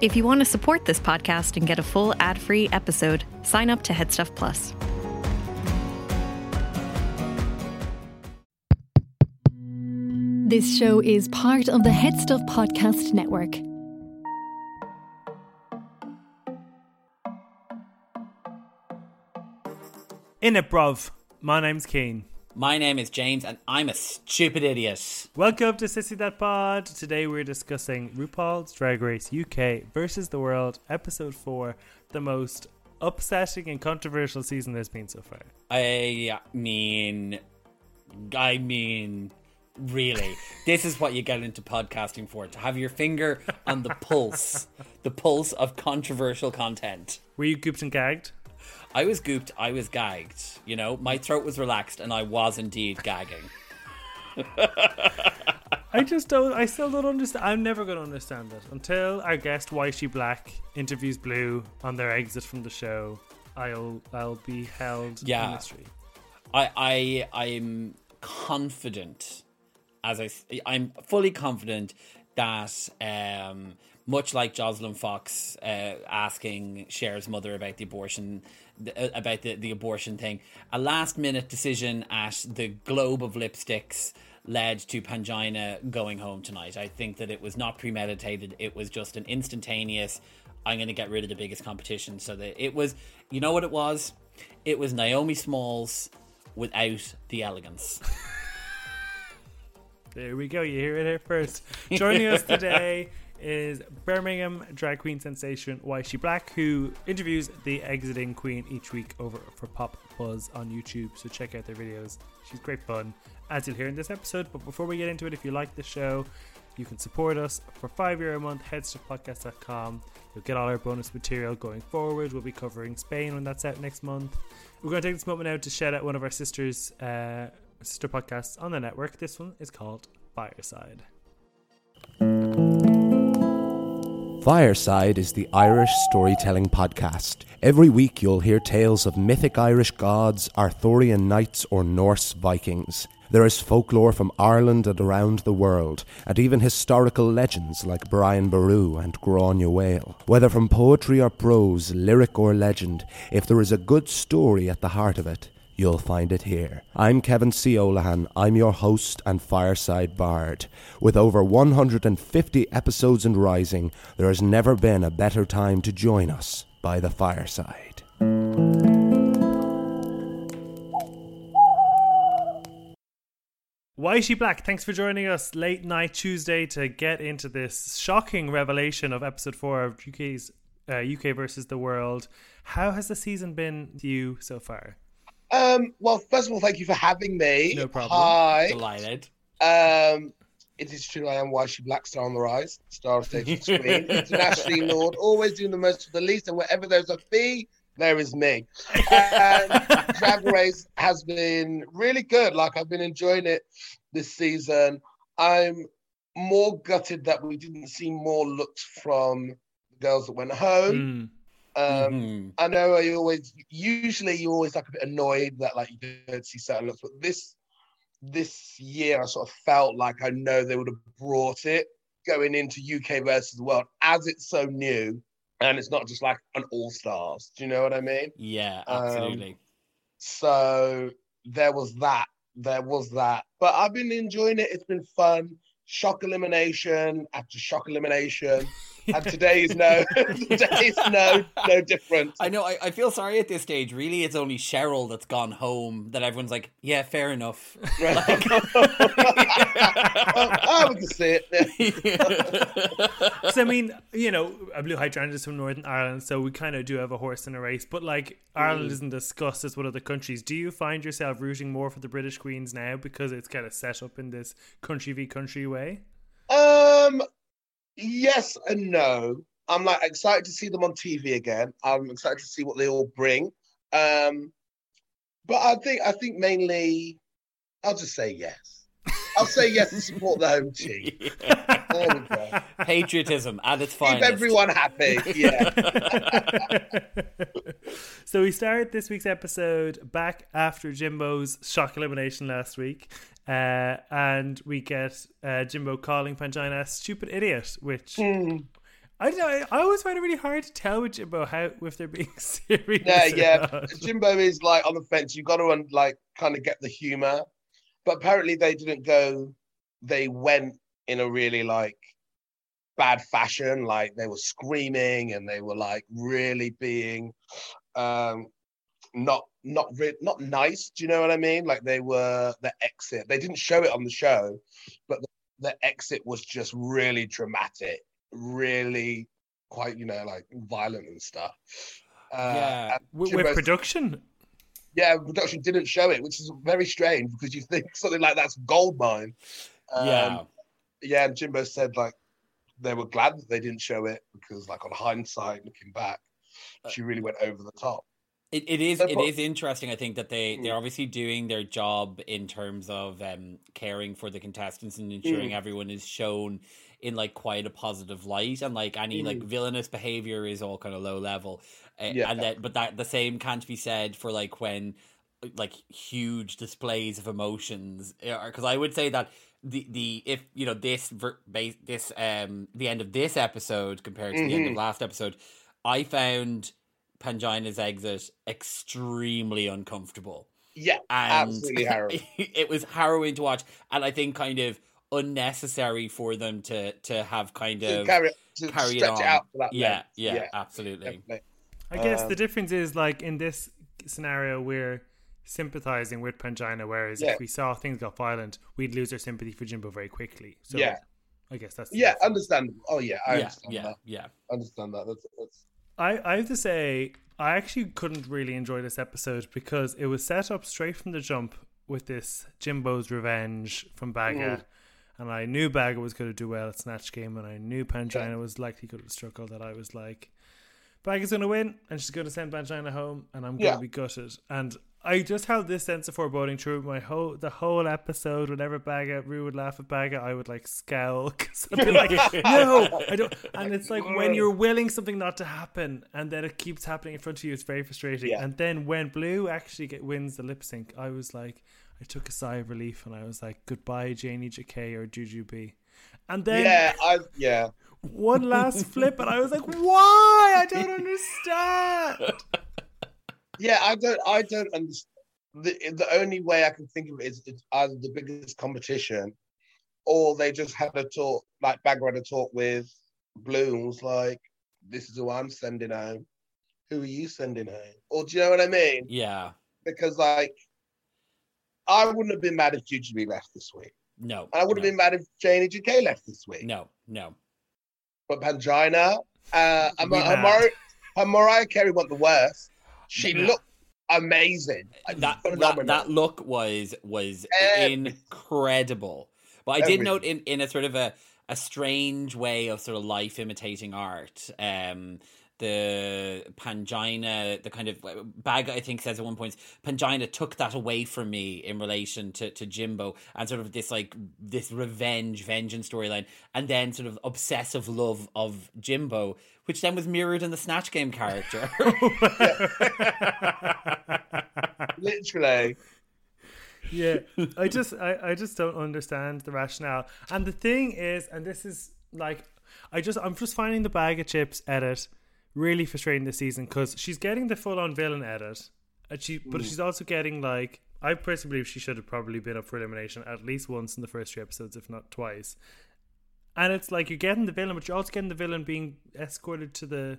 If you want to support this podcast and get a full ad free episode, sign up to Headstuff Plus. This show is part of the Headstuff Podcast Network. In it, bruv. My name's Cian. My name is James, and I'm a stupid idiot. Welcome to Sissy That Pod. Today we're discussing RuPaul's Drag Race UK versus the World, Episode 4, the most upsetting and controversial season there's been so far. I mean, I mean, really, this is what you get into podcasting for to have your finger on the pulse, the pulse of controversial content. Were you gooped and gagged? I was gooped, I was gagged. You know, my throat was relaxed, and I was indeed gagging. I just don't. I still don't understand. I'm never going to understand it until our guest Yshee Black interviews Blue on their exit from the show. I'll I'll be held Yeah. in mystery. I, I, I'm confident, as I, I'm fully confident that, um, much like Joslyn Fox uh, asking Cher's mother about the abortion, th- uh, about the, the abortion thing, a last minute decision at the globe of lipsticks led to Pangina going home tonight. I think that it was not premeditated. It was just an instantaneous. I'm going to get rid of the biggest competition. So that it was, you know what it was? It was Naomi Smalls without the elegance. There we go. You hear it here first. Joining us today is Birmingham drag queen sensation Yshee Black, who interviews the exiting queen each week over for Pop Buzz on YouTube. So check out their videos. She's great fun, as you'll hear in this episode. But before we get into it, if you like the show, you can support us for five euro a month. Headstuffpodcast.com. You'll get all our bonus material going forward. We'll be covering Spain when that's out next month. We're going to take this moment now to shout out one of our sisters, uh, sister podcasts on the network. This one is called Fireside. Fireside is the Irish storytelling podcast. Every week you'll hear tales of mythic Irish gods, Arthurian knights, or Norse Vikings. There is folklore from Ireland and around the world, and even historical legends like Brian Boru and Granuaile. Whether from poetry or prose, lyric or legend, if there is a good story at the heart of it, You'll find it here. I'm Kevin C. Olahan. I'm your host and fireside bard. With over 150 episodes and rising, there has never been a better time to join us by the fireside. Yshee Black, thanks for joining us late night Tuesday to get into this shocking revelation of episode four of UK's uh, UK versus the world. How has the season been to you so far? Um, well, first of all, thank you for having me. No problem. Hi. Delighted. Um, it is true I am Yshee Black Star on the rise, star of stage and screen, internationally known, always doing the most for the least, and wherever there's a fee, there is me. And Drag Race has been really good. Like I've been enjoying it this season. I'm more gutted that we didn't see more looks from the girls that went home. Mm. Um, Mhm. I know I always usually you always like a bit annoyed that like you don't see certain looks, but this this year I sort of felt like I know they would have brought it going into UK versus the world as it's so new and it's not just like an all stars. Do you know what I mean? Yeah, Um, absolutely. So there was that. There was that. But I've been enjoying it. It's been fun. Shock elimination after shock elimination. and today is no today is no no different. I know. I, I feel sorry at this stage. Really, it's only Cheryl that's gone home. That everyone's like, yeah, fair enough. oh, we can see it. so I mean, you know, a Blu Hydrangea is from Northern Ireland, so we kind of do have a horse in a race. But like, Ireland isn't discussed as one of the countries. Do you find yourself rooting more for the British Queens now because it's kind of set up in this country v country way? Um, yes and no. I'm like excited to see them on TV again. I'm excited to see what they all bring. Um, but I think I think mainly, I'll just say yes. I'll say yes and support the home team. There we go. Patriotism at its fine. Keep everyone happy. Yeah. so we start this week's episode back after Jimbo's shock elimination last week, uh, and we get uh, Jimbo calling Pangina a stupid idiot, which Hmm. I don't know. I always find it really hard to tell with Jimbo how if they're being serious. Yeah, yeah. not. Jimbo is like on the fence. You've got to un- like kind of get the humor, but apparently they didn't go. They went in a really like bad fashion. Like they were screaming and they were like really being um not not re- not nice. Do you know what I mean? Like they were the exit. They didn't show it on the show, but the, the exit was just really dramatic, really quite you know like violent and stuff. Uh, Yeah. and with, with production. yeah, production didn't show it, which is very strange because you think something like that's gold mine. Um, yeah. Yeah, and Jimbo said like they were glad that they didn't show it because, like on hindsight, looking back, she really went over the top. It, it is it is interesting. I think that they they're Mm. obviously doing their job in terms of um, caring for the contestants and ensuring Mm. everyone is shown in like quite a positive light and like any like Mm. villainous behavior is all kind of low level. Uh, Yeah. And that but that the same can't be said for like when like huge displays of emotions because I would say that the the if you know this ver- base this um the end of this episode compared to the end of Mhm. last episode I found Pangina's exit extremely uncomfortable. Yeah, And Absolutely harrowing. it was harrowing to watch, and I think kind of unnecessary for them to to have kind to of carry to carry it on. it out for that. yeah, length. yeah, absolutely. definitely. I guess Um, the difference is like in this scenario we're sympathizing with Pangina, whereas Yeah. if we saw things got violent, we'd lose our sympathy for Jimbo very quickly. So Yeah. I guess that's Yeah, difference. understandable. Oh yeah, I yeah, understand yeah, that. yeah. I understand that. That's, that's I, I have to say, I actually couldn't really enjoy this episode because it was set up straight from the jump with this Jimbo's revenge from Baga. Mm. And I knew Baga was going to do well at Snatch Game, and I knew Pangina was likely going to struggle. That I was like, Baga's going to win, and she's going to send Pangina home, and I'm going Yeah. to be gutted. And I just held this sense of foreboding through my whole the whole episode. Whenever Baga, Rue would laugh at Baga, I would like scowl because I'd be like, no, I don't. And it's like when you're willing something not to happen, and then it keeps happening in front of you, it's very frustrating. Yeah. And then when Blue actually get, wins the lip sync, I was like, I took a sigh of relief, and I was like, goodbye, Janey Jacké or Jujubee. And then yeah, I yeah. one last flip, and I was like, why? I don't understand. Yeah, I don't. I don't understand. The the only way I can think of it is it's either the biggest competition, or they just had a talk, like Baga had a talk with Blooms, like, "This is who I'm sending home. Who are you sending home?" Or do you know what I mean? Yeah. Because like, I wouldn't have been mad if Jujubee left this week. No. And I would have no, been mad if Janey Jacké left this week. No, no. But Pangina, uh, and Be her. Mar- Mariah Carey went the worst. She Yeah. looked amazing. That, that that look was was Everything. incredible. But I did Everything. note in, in a sort of a, a strange way of sort of life imitating art. Um the Pangina, the kind of bag I think says at one point, Pangina took that away from me in relation to, to Jimbo and sort of this like this revenge, vengeance storyline, and then sort of obsessive love of Jimbo, which then was mirrored in the Snatch Game character. Literally. yeah i just I, I just don't understand the rationale and the thing is and this is like i just i'm just finding the Baga Chipz edit really frustrating this season because she's getting the full-on villain edit and she but mm. she's also getting like i personally believe she should have probably been up for elimination at least once in the first three episodes if not twice. And it's like you're getting the villain but you're also getting the villain being escorted to the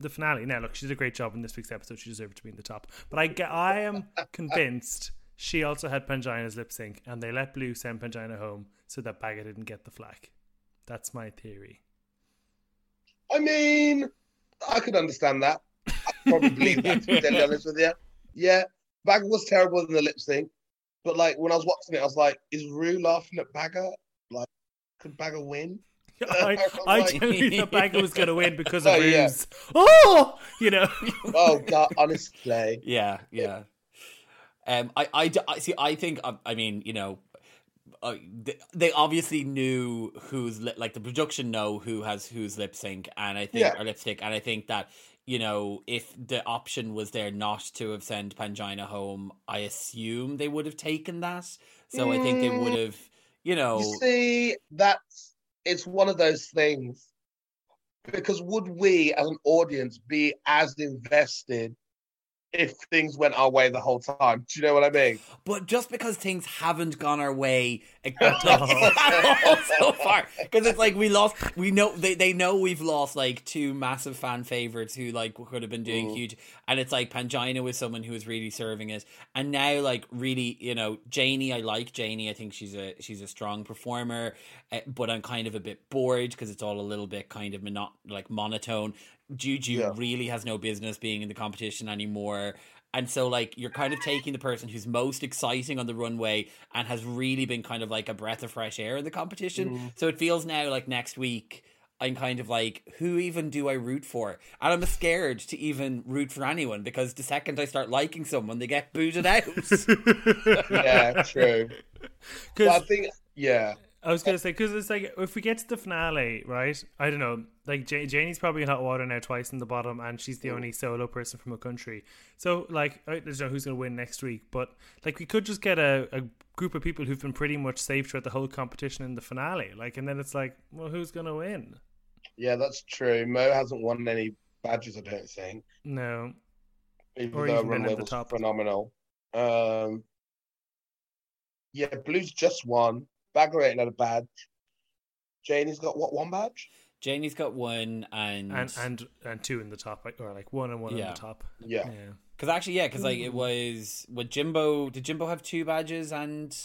the finale. Now look she did a great job in this week's episode. She deserved to be in the top. But i get i am convinced she also had Pangina's lip sync, and they let Blue send Pangina home so that Baga didn't get the flag. That's my theory. I mean, I could understand that. I probably believe that, to be totally honest with you. Yeah, Baga was terrible in the lip sync, but like when I was watching it, I was like, is Rue laughing at Baga? Like, could Baga win? I, I Like- genuinely thought Baga was going to win because Oh, of yeah. Oh, you know. Oh, God, honestly. Yeah, yeah. Um, I, I, I see. I think. I, I mean, you know, uh, they, they obviously knew who's li- like the production know who has whose lip sync, and I think Yeah. or lipstick, and I think that you know if the option was there not to have sent Pangina home, I assume they would have taken that. So I think they Mm. would have, you know, You see, that's it's one of those things. because would we as an audience be as invested if things went our way the whole time? Do you know what I mean? But just because things haven't gone our way, like, so far, because it's like we lost. We know they, they know we've lost like two massive fan favorites who like could have been doing Mm. huge, and it's like Pangina was someone who was really serving it, and now like really, you know, Janie. I like Janie. I think she's a she's a strong performer, uh, but I'm kind of a bit bored because it's all a little bit kind of mono- like monotone. Juju Yeah. really has no business being in the competition anymore. And so, like, you're kind of taking the person who's most exciting on the runway and has really been kind of like a breath of fresh air in the competition. Mm. So it feels now like next week, I'm kind of like, who even do I root for? And I'm scared to even root for anyone because the second I start liking someone, they get booted out. Yeah, true. But I Because think, yeah, I was gonna say, because it's like if we get to the finale, right? I don't know. Like Ja- Janie's probably in hot water now twice in the bottom, and she's the only solo person from a country. So like, I don't know who's gonna win next week, but like we could just get a, a group of people who've been pretty much safe throughout the whole competition in the finale. Like, and then it's like, well, who's gonna win? yeah, that's true. Mo hasn't won any badges, I don't think. No. even Or though even runway at the was top. phenomenal. Um, yeah, Blue's just won. Baga ain't had a badge. Janie's got what one badge? Janie's got one, and And and and two in the top, like, or like one and one Yeah. in the top. Yeah, Yeah. Because actually, yeah, because like it was with Jimbo. Did Jimbo have two badges and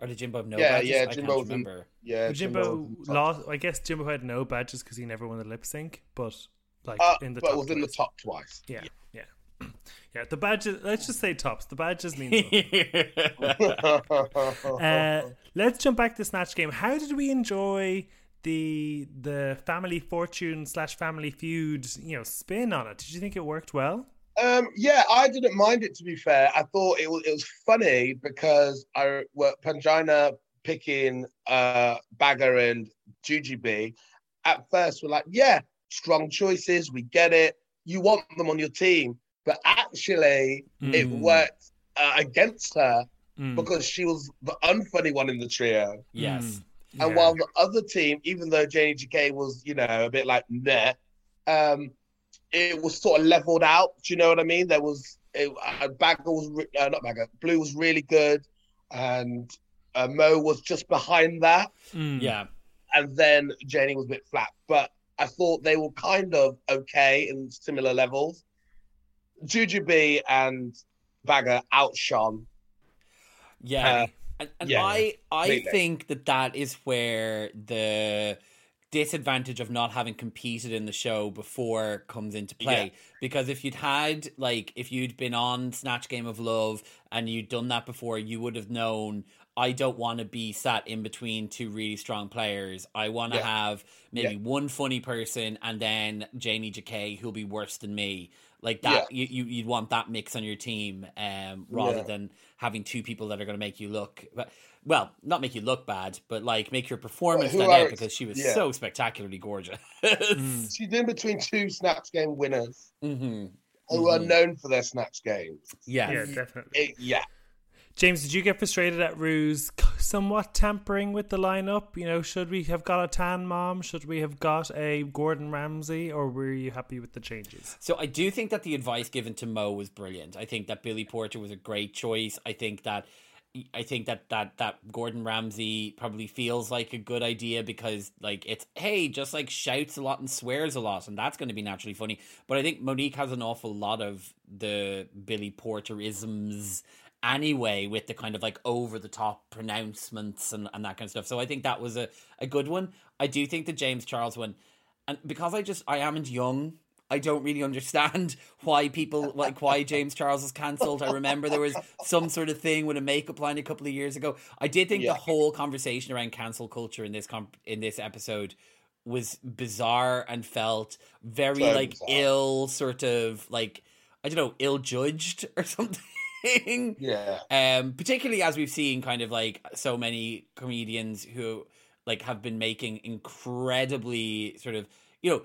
or did Jimbo have no Yeah, badges? yeah, I Jimbo can't remember. yeah. But Jimbo Jimbo was in the top. lost. I guess Jimbo had no badges because he never won the lip sync, but like Uh, in the but top. it was in the twice. top twice. Yeah, yeah, yeah. The badges. Let's just say tops. The badges mean something. uh, let's jump back to Snatch Game. How did we enjoy the the family fortune slash family feud? You know, spin on it. Did you think it worked well? Um, yeah, I didn't mind it to be fair. I thought it was it was funny because I were Pangina picking uh Baga and Jujubee. At first, we're like, yeah, strong choices. We get it. You want them on your team, but actually, it Mm. worked uh, against her Mm. because she was the unfunny one in the trio. yes. And Yeah. while the other team, even though Janey Jacké was, you know, a bit like meh, um, it was sort of leveled out. Do you know what I mean? There was it, uh, Baga was re- uh, not Baga, Blue was really good, and uh, Mo was just behind that, Mm. Yeah. and then Janie was a bit flat. But I thought they were kind of okay in similar levels. Jujubee and Baga outshone. Yeah. Uh, and and yeah, I I completely. think that that is where the disadvantage of not having competed in the show before comes into play because if you'd had like if you'd been on Snatch Game of Love and you'd done that before you would have known I don't want to be sat in between two really strong players. I want to Yeah. have maybe Yeah. one funny person and then Janey Jacké who'll be worse than me. Like that, you, you you'd want that mix on your team, um, rather Yeah. than having two people that are going to make you look, but well, not make you look bad, but like make your performance who stand are because she was yeah. so spectacularly gorgeous. Mm. She's in between two Snatch Game winners hmm who are Mhm. known for their snaps games. Yeah, Yeah, definitely. It- yeah. James, did you get frustrated at Ruse somewhat tampering with the lineup? You know, should we have got a tan mom? Should we have got a Gordon Ramsay? Or were you happy with the changes? So I do think that the advice given to Mo was brilliant. I think that Billy Porter was a great choice. I think that I think that that that Gordon Ramsay probably feels like a good idea because like it's hey just like shouts a lot and swears a lot and that's going to be naturally funny. But I think Monique has an awful lot of the Billy Porterisms anyway with the kind of like over the top pronouncements and, and that kind of stuff. So I think that was a, a good one. I do think the James Charles one and because I just I am young, I don't really understand why people like why James Charles was cancelled. I remember there was some sort of thing with a makeup line a couple of years ago. I did think Yeah. the whole conversation around cancel culture in this comp- in this episode was bizarre and felt very So like bizarre. ill sort of like I don't know ill judged or something. Yeah. Um, particularly as we've seen kind of like so many comedians who like have been making incredibly sort of you know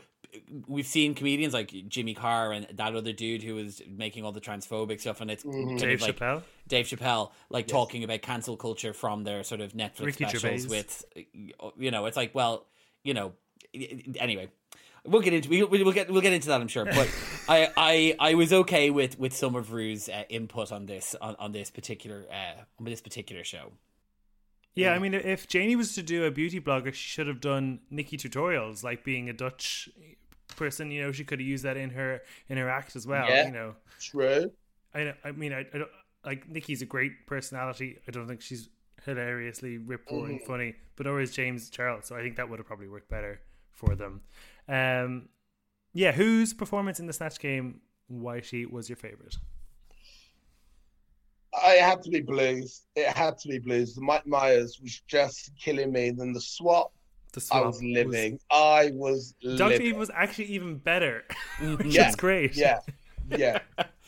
we've seen comedians like Jimmy Carr and that other dude who was making all the transphobic stuff and it's Mhm. kind Dave of like Chappelle? Dave Chappelle like Yes. talking about cancel culture from their sort of Netflix Ricky specials Gervais. with you know it's like well you know anyway We'll get into we, we'll get we'll get into that, I'm sure. But I, I I was okay with with some of Rue's uh, input on this on, on this particular uh, on this particular show. Yeah, I mean, if Janie was to do a beauty blogger, she should have done NikkieTutorials, like being a Dutch person. You know, she could have used that in her in her act as well. Yeah. You know, True. I I mean, I, I don't like Nikki's a great personality. I don't think she's hilariously rip roaring funny, but or is James Charles. So I think that would have probably worked better for them. Um, yeah, whose performance in the Snatch Game, Yshee, was your favorite? I had to be blues. It had to be blues. The Mike Myers was just killing me. Then the swap, The I was living. I was Doctor living. Eve was actually even better, which Yeah. is great. Yeah, yeah.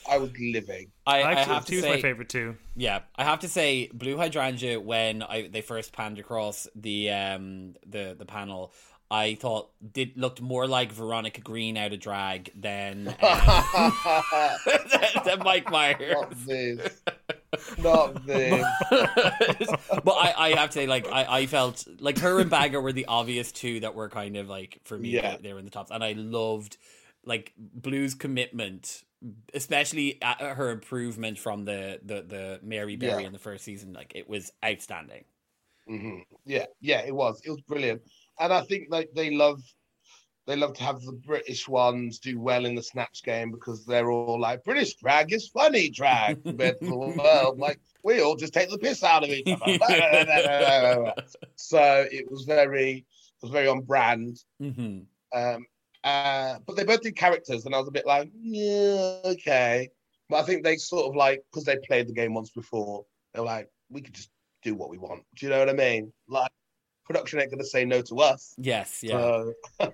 I was living. I, I Actually, have to two's say, my favorite too. Yeah, I have to say, Blu Hydrangea when I they first panned across the um the the panel, I thought did looked more like Veronica Green out of drag than um, than, than Mike Myers. Not this. Not this. but I, I have to say, like, I, I felt like her and Baga were the obvious two that were kind of like for me, Yeah. they were in the tops, and I loved like Blue's commitment, especially at her improvement from the the the Mary Berry Yeah. in the first season. Like, it was outstanding. hmm Yeah, yeah, it was. It was brilliant, and I think like they love, they love to have the British ones do well in the snatch game because they're all like British drag is funny drag compared to the world. Like we all just take the piss out of each other. so it was very, it was very on brand. hmm Um, uh, but they both did characters, and I was a bit like, yeah, okay. But I think they sort of like because they played the game once before, they're like, we could just do what we want. Do you know what I mean? Like, production ain't gonna say no to us. Yes, yeah. So,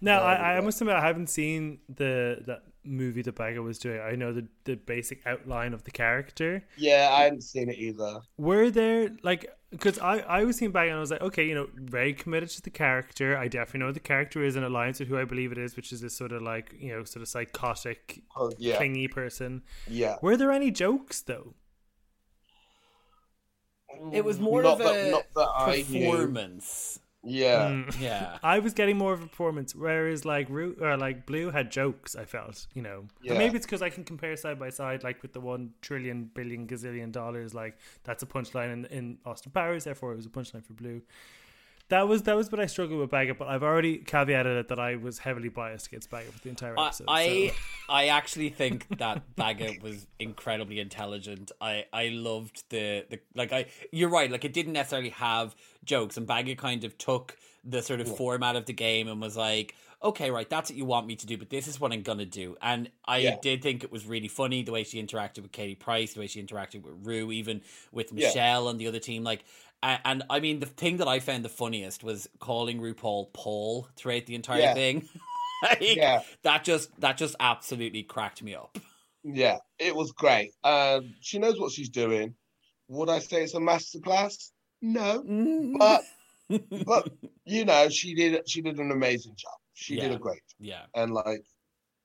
No, so, I, um, I must admit I haven't seen the that movie that Baga was doing. I know the the basic outline of the character. yeah, I hadn't seen it either. Were there like because I I was seeing Baga and I was like, okay, you know, very committed to the character. I definitely know the character is in alliance with who I believe it is, which is this sort of like you know sort of psychotic, Oh, yeah, clingy person. yeah. Were there any jokes though? It was more not of that, a not that I performance. Yeah, Mm. Yeah. I was getting more of a performance, whereas like Ru- or like Blue had jokes. I felt, you know, But maybe it's because I can compare side by side, like with the one trillion billion gazillion dollars. Like that's a punchline in, in Austin Powers, therefore it was a punchline for Blue. That was that was what I struggled with Baggett, but I've already caveated it that I was heavily biased against Baggett for the entire episode. I so. I actually think that Baggett was incredibly intelligent. I I loved the the like I you're right like it didn't necessarily have jokes and Baggett kind of took the sort of format of the game and was like okay right that's what you want me to do but this is what I'm gonna do and I Yeah. did think it was really funny the way she interacted with Katie Price the way she interacted with Rue even with Yeah. Michelle and the other team like a- and I mean the thing that I found the funniest was calling RuPaul Paul throughout the entire Yeah. thing. Like, Yeah. that just that just absolutely cracked me up. yeah. It was great. Um, she knows what she's doing. Would I say it's a masterclass? No, but but you know, she did she did an amazing job. She did a great job. yeah, and like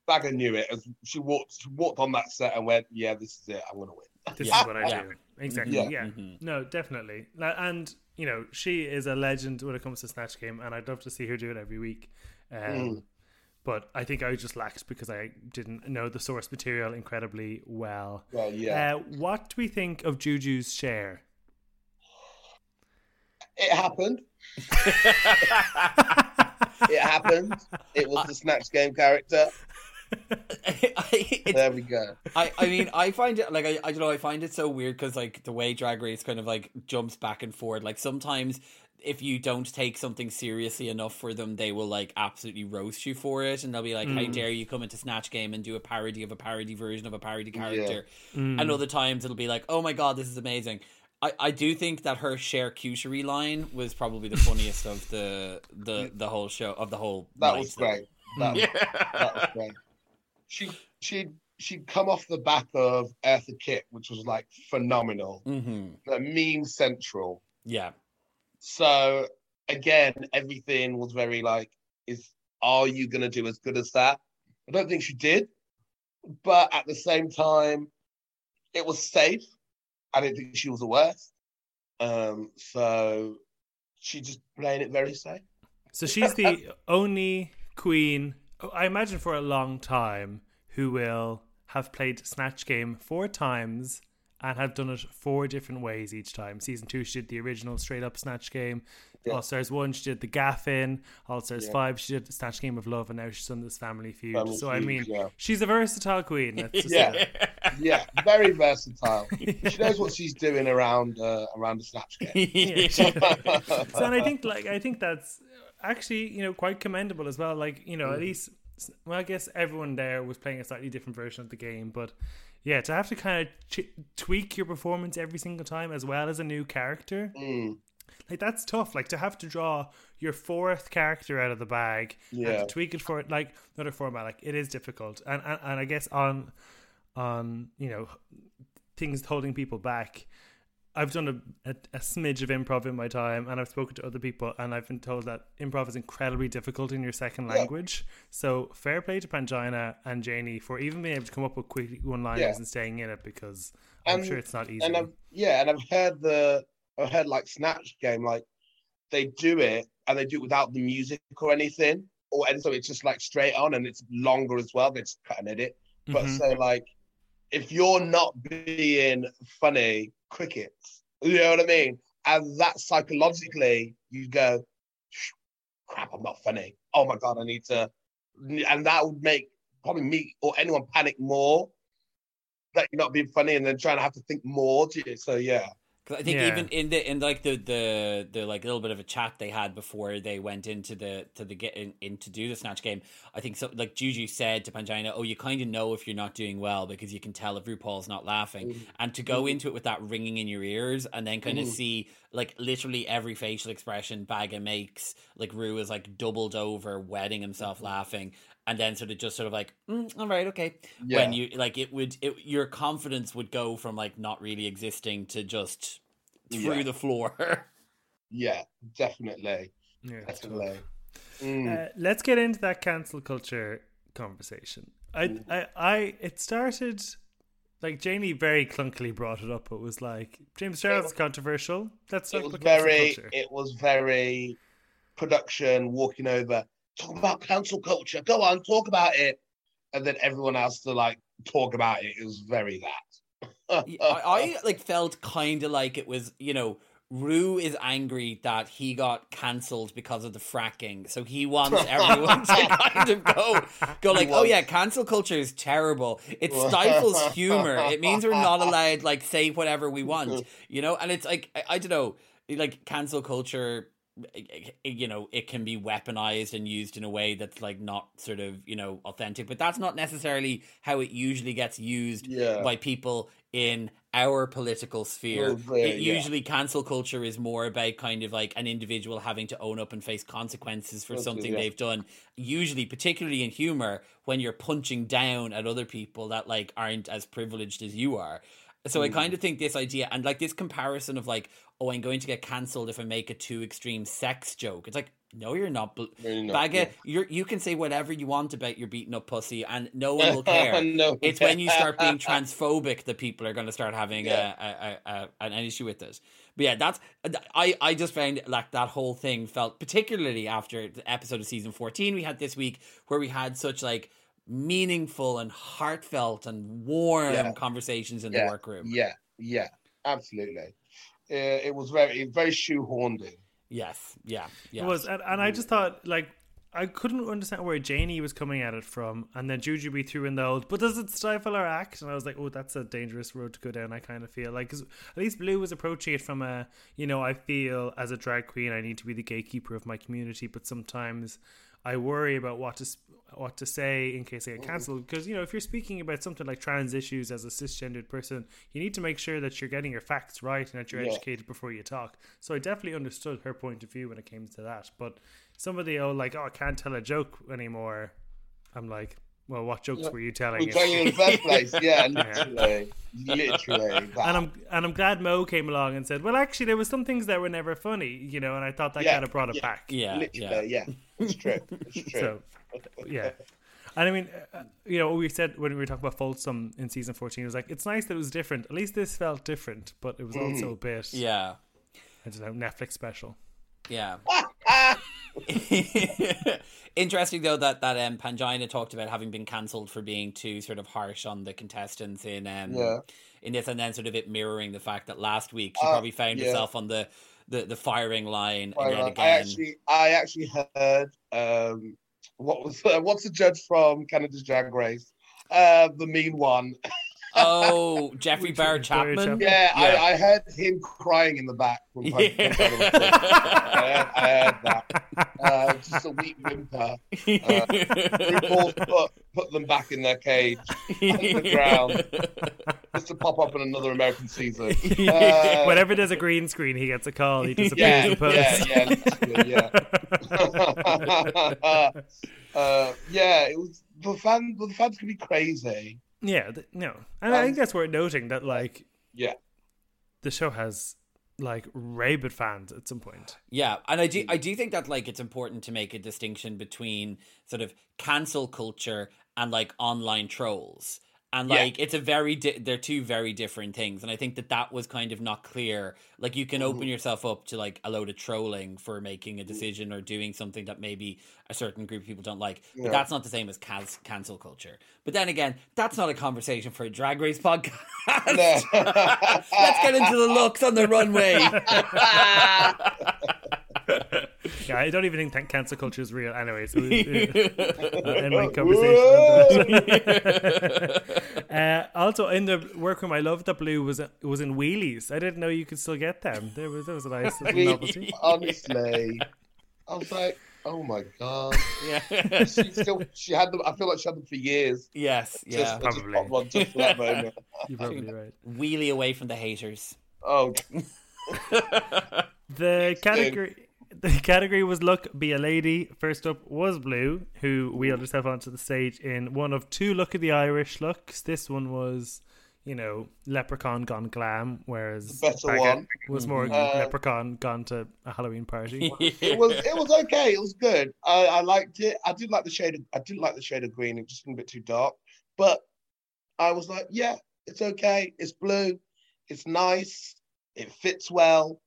Baga knew it as she walked she walked on that set and went, Yeah, this is it, I'm gonna win. This Yeah. is what I Yeah. do. Exactly. Yeah. Yeah. Mhm. No, definitely. And, you know, she is a legend when it comes to Snatch Game, and I'd love to see her do it every week. Um, Mm. But I think I just lacked because I didn't know the source material incredibly well. Well, yeah. Uh, what do we think of Juju's Cher? it happened. It happened. It was the Snatch Game character. I, There we go. I, I mean, I find it like I, I don't know. I find it so weird because like the way Drag Race kind of like jumps back and forward. Like sometimes if you don't take something seriously enough for them, they will like absolutely roast you for it, and they'll be like, "How mm. dare you come into Snatch Game and do a parody of a parody version of a parody character?" Mm. And other times it'll be like, "Oh my god, this is amazing." I, I do think that her share cutery line was probably the funniest of the the the whole show of the whole. That night, was great. That, mm. that was great. She she she'd come off the back of Eartha Kitt, which was like phenomenal. hmm The meme central. Yeah. So again, everything was very like, is are you gonna do as good as that? I don't think she did, but at the same time, it was safe. I didn't think she was the worst. Um, so she just playing it very safe. So she's the only queen, I imagine for a long time, who will have played Snatch Game four times and have done it four different ways each time. Season two, she did the original straight up Snatch Game. Yeah. All Stars one, she did the Gaffin. All Stars Yeah. five, she did the Snatch Game of Love, and now she's done this Family Feud. Family so I mean, yeah. she's a versatile queen. Yeah. say. Yeah, very versatile. She knows what she's doing around uh, around the snatch game. So and I think like I think that's actually you know quite commendable as well. Like you know at least well I guess everyone there was playing a slightly different version of the game, but yeah, to have to kind of ch- tweak your performance every single time as well as a new character, Mm, like that's tough. Like to have to draw your fourth character out of the bag and Yeah. tweak it for like another format, like it is difficult. And and, and I guess on on you know things holding people back. I've done a, a, a smidge of improv in my time, and I've spoken to other people, and I've been told that improv is incredibly difficult in your second Yeah. language. So fair play to Pangina and Janie for even being able to come up with quick one-liners Yeah. and staying in it because I'm And- sure it's not easy. and I've yeah, and I've heard the I've heard like snatch game like they do it and they do it without the music or anything, or and so it's just like straight on and it's longer as well. They just cut and edit. But Mhm. so like if you're not being funny, crickets, you know what I mean? And that psychologically, you go, crap, I'm not funny. Oh my god, I need to, and that would make probably me or anyone panic more that you're not being funny and then trying to have to think more. So yeah, Because I think Yeah. even in the in like the the the like little bit of a chat they had before they went into the to the get in, in to do the snatch game, I think so. Like Juju said to Pangina, "Oh, you kind of know if you're not doing well because you can tell if RuPaul's not laughing." And to go into it with that ringing in your ears, and then kind of Mhm. see like literally every facial expression Baga makes, like Ru is like doubled over, wetting himself laughing, and then sort of just sort of like, mm, "All right, okay." yeah, when you like it would it, your confidence would go from like not really existing to just through Yeah. the floor yeah, definitely, Yeah, definitely. Mm. Uh, let's get into that cancel culture conversation. I, Mm. I, I, it started like Janie very clunkily brought it up. It was like James Charles is controversial. Let's it was very, culture. it was very production walking over, talk about cancel culture. Go on, talk about it, and then everyone else to like talk about it. It was very that. I, I like felt kind of like it was you know Rue is angry that he got cancelled because of the fracking, so he wants everyone to kind of go, go like, oh yeah, cancel culture is terrible. It stifles humor. It means we're not allowed like say whatever we want, you know. And it's like I, I don't know, like cancel culture. Eh, eh, you know, it can be weaponized and used in a way that's like not sort of you know authentic, but that's not necessarily how it usually gets used Yeah. by people in our political sphere. Yeah, it yeah. usually cancel culture is more about kind of like an individual having to own up and face consequences for Okay, something yeah. they've done. Usually, particularly in humor, when you're punching down at other people that like aren't as privileged as you are. So I Mm. kind of think this idea and like this comparison of like, oh, I'm going to get cancelled if I make a too extreme sex joke. It's like, no, you're not. Bl- Really not, yeah. you're you can say whatever you want about your beaten up pussy, and no one will care. No. It's when you start being transphobic that people are going to start having Yeah. a, a, a, a, an issue with this. But yeah, that's I, I just found like that whole thing felt particularly after the episode of season fourteen we had this week where we had such like meaningful and heartfelt and warm Yeah. conversations in yeah, the workroom. Yeah, yeah, absolutely. Uh, it was very, very shoehorned in. Yes, yeah, yeah. It was, and, and I just thought like I couldn't understand where Janie was coming at it from, and then Juju Jujubee threw in the old. But does it stifle our act? And I was like, oh, that's a dangerous road to go down. I kind of feel like 'cause at least Blue was approaching it from a, you know, I feel as a drag queen, I need to be the gatekeeper of my community, but sometimes I worry about what to sp- what to say in case they get mm-hmm. cancelled. Because you know, if you're speaking about something like trans issues as a cisgendered person, you need to make sure that you're getting your facts right and that you're Yeah. educated before you talk. So I definitely understood her point of view when it came to that. But some of the oh, like, oh, I can't tell a joke anymore. I'm like, well, what jokes Yeah. were you telling? We if- tell you in the first place, yeah, literally, literally. That. and I'm and I'm glad Mo came along and said, well, actually, there were some things that were never funny, you know, and I thought that Yeah, kind of brought it yeah. back. yeah, yeah. literally, yeah. It's true. It's true. So, yeah. And I mean, uh, you know, we said when we were talking about Folsom in season 14, it was like, it's nice that it was different. At least this felt different, but it was Mm. also a bit, Yeah, I don't know, Netflix special. yeah. Interesting though that that um, Pangina talked about having been cancelled for being too sort of harsh on the contestants in um Yeah. in this, and then sort of it mirroring the fact that last week she Uh, probably found yeah. herself on the, the the firing line I, again. I actually, I actually heard um, what was what's the judge from Canada's Drag Race? Uh, the mean one. oh, Jeffrey Which Barr Chapman. Chapman? Yeah, Yeah. I, I heard him crying in the back. From Yeah. I, heard, I heard that. Uh, just a weak whimper. RuPaul put, put them back in their cage on the ground. Just to pop up in another American season. Uh, Whenever there's a green screen, he gets a call. He disappears yeah, in post. yeah, yeah, yeah. uh, yeah, it was the fan. The fans can be crazy. Yeah, th- no, and I Um, think that's worth noting that like Yeah, the show has like rabid fans at some point. Yeah, and I do I do think that like it's important to make a distinction between sort of cancel culture and like online trolls. And Yeah. like it's a very di- they're two very different things and I think that that was kind of not clear. Like you can mm-hmm. open yourself up to like a load of trolling for making a mm-hmm. decision or doing something that maybe a certain group of people don't like. But Yeah. that's not the same as cas- cancel culture. But then again, that's not a conversation for a drag race podcast. Let's get into the looks on the runway. Yeah, I don't even think that cancel culture is real anyway. So uh, end my conversation. uh, also, in the workroom, I love that Blue was was in wheelies. I didn't know you could still get them. There was there was a nice little novelty. honestly, I was like, oh my god. yeah. She still, she had them. I feel like she had them for years. Yes, yeah. Just Probably. popped one just for that moment. You're probably right. Wheelie away from the haters. Oh, The category. The category was look be a lady. First up was Blue, who wheeled herself onto the stage in one of two look of the Irish looks. This one was, you know, leprechaun gone glam, whereas The better Baggett one. was more Uh, leprechaun gone to a Halloween party. it was it was okay. It was good. I, I liked it. I did like the shade. Of, I didn't like the shade of green. It was just seemed a bit too dark. But I was like, yeah, it's okay. It's blue. It's nice. It fits well.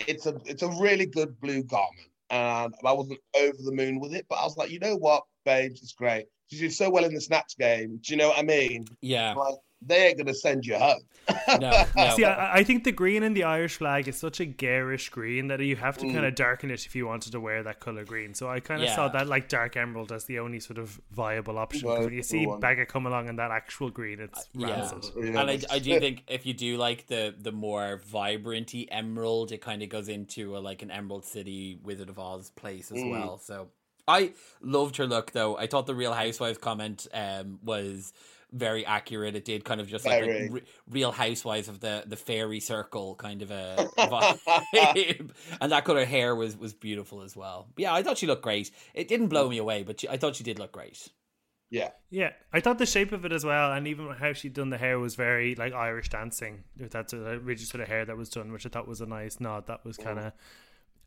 It's a it's a really good blue garment, and I wasn't over the moon with it. But I was like, you know what, babes, it's great. She did so well in the snatch game. Do you know what I mean? Yeah. Like they ain't gonna send you home. No, no. See, I, I think the green in the Irish flag is such a garish green that you have to Mm. kind of darken it if you wanted to wear that color green. So I kind of saw that like dark emerald as the only sort of viable option. 'Cause when you see one. Baggett come along in that actual green, it's Yeah. rancid. Yeah, and I, I do think if you do like the the more vibranty emerald, it kind of goes into a, like an Emerald City Wizard of Oz place as Mm. well. So I loved her look though. I thought the Real Housewives comment um was very accurate. It did kind of just like a Very. re- Real Housewives of the the fairy circle kind of a vibe, and that color hair was was beautiful as well. Yeah, I thought she looked great. It didn't blow me away, but she, I thought she did look great. Yeah. Yeah, I thought the shape of it as well, and even how she'd done the hair was very like Irish dancing. With that sort rigid sort of hair that was done, which I thought was a nice nod. That was kind of.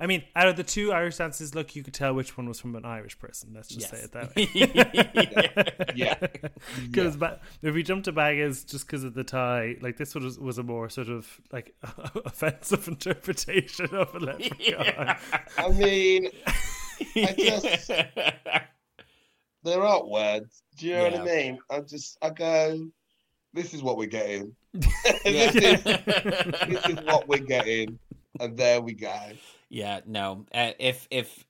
I mean, out of the two Irish dances, look, you could tell which one was from an Irish person. Let's just say it that way. Yeah. Because if we jump to Baggins just because of the tie, like this was was a more sort of like offensive interpretation of a leprechaun. I mean, I just there aren't words. Do you know what I mean? I just I go, this is what we're getting. this, is, this is what we're getting, and there we go. Yeah, no. If if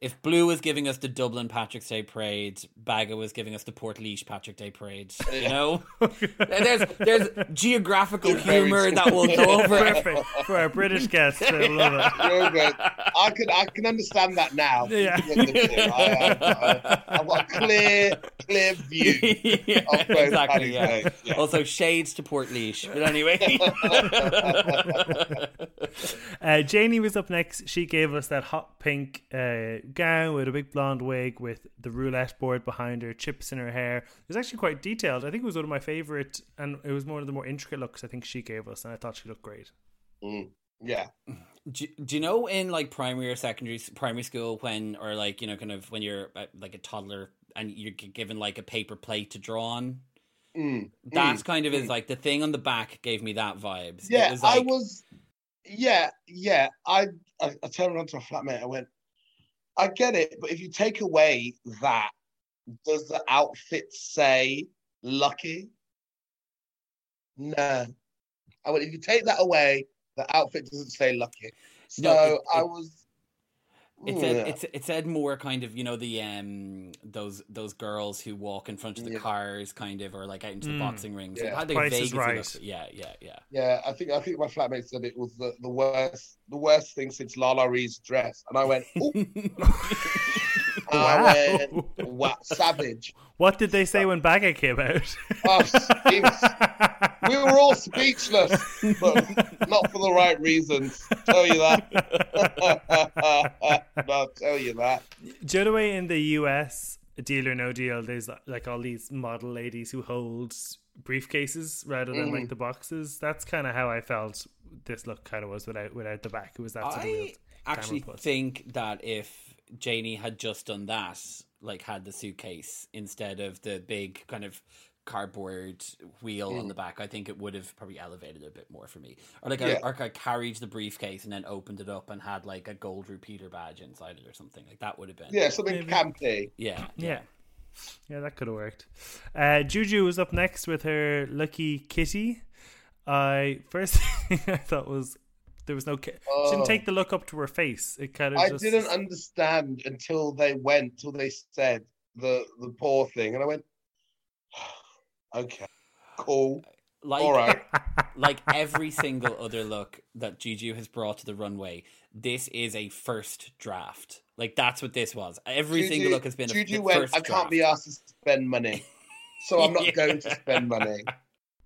if Blue was giving us the Dublin Patrick's Day parade, Baga was giving us the Port Patrick Day parade. You Yeah. know, there's there's geographical humor that will go over. Perfect for our British guests. I love it. You're good. I can I can understand that now. Yeah. I, I, I've got a clear clear view yeah, of both exactly. Yeah. Yeah. Also, shades to Port But anyway, Uh, Janie was up next. She gave us that hot pink uh, gown with a big blonde wig with the roulette board behind her, chips in her hair. It was actually quite detailed. I think it was one of my favorite, and it was one of the more intricate looks I think she gave us, and I thought she looked great. Mm, yeah. do, do you know in like primary or secondary primary school when or like you know kind of when you're uh, like a toddler and you're given like a paper plate to draw on? Mm, That's mm, kind of is mm. like the thing on the back gave me that vibes. It Yeah, was I was. Yeah, yeah. I, I I turned around to a flatmate. I went, I get it, but if you take away that, does the outfit say lucky? No. I mean, if you take that away, the outfit doesn't say lucky. So No, it- I was. It said Yeah. it's it said more kind of you know the um those those girls who walk in front of the Yeah. cars kind of or like out into the Mm. boxing rings. Yeah. had the Price is Right. look- Yeah, yeah, yeah. Yeah, I think I think my flatmate said it was the, the worst the worst thing since Lala Ri's dress, and I went, Ooh. And I Wow. wow, savage. What did they say when Baga came out? Oh, was- we were all speechless, but not for the right reasons. Tell you that. no, I'll tell you that. Do you know way in the US, deal or no deal, there's like all these model ladies who hold briefcases rather than Mm. like the boxes. That's kind of how I felt this look kind of was without without the back. It was that sort I weird actually think that if Janey had just done that, like had the suitcase instead of the big kind of cardboard wheel Mm. on the back, I think it would have probably elevated it a bit more for me. Or like, Yeah. I, or I carried the briefcase and then opened it up and had like a gold RuPeter badge inside it or something. Like that would have been. Yeah, something Maybe. campy. Yeah. Yeah. Yeah, that could have worked. Uh, Juju was up next with her Lucky Kitty. I first thing I thought was there was no. Ki- she Oh. didn't take the look up to her face. It kind of. I just, didn't understand until they went, till they said the the poor thing, and I went, okay, cool, Like, all right. like every single other look that Juju has brought to the runway, this is a first draft. Like that's what this was. Every Juju- single look has been a Juju the went, first I can't be asked to spend money, so I'm not Yeah. going to spend money.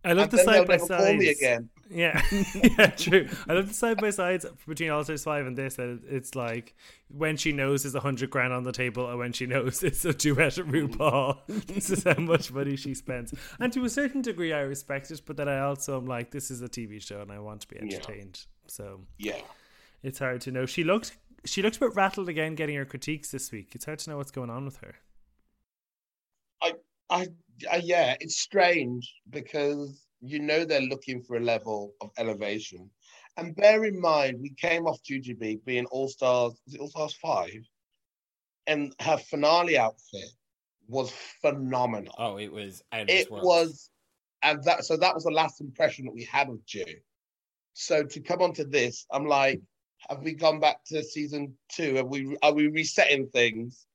I love and the then they'll side by never call me again. Yeah, yeah, true. I love the side by sides between All Stars Five and this. That it's like when she knows there's a hundred grand on the table, and when she knows it's a duet at RuPaul. this is how much money she spends, and to a certain degree, I respect it. But then I also am like, this is a TV show, and I want to be Yeah. entertained. So Yeah. it's hard to know. She looked, she looked a bit rattled again, getting her critiques this week. It's hard to know what's going on with her. I, I, yeah, it's strange because you know they're looking for a level of elevation. And bear in mind, we came off Jujubee being All Stars, All Stars 5? And her finale outfit was phenomenal. Oh, it was it world. was, and that, so that was the last impression that we had of Ju. So to come onto this, I'm like, have we gone back to season two? Have we, are we resetting things?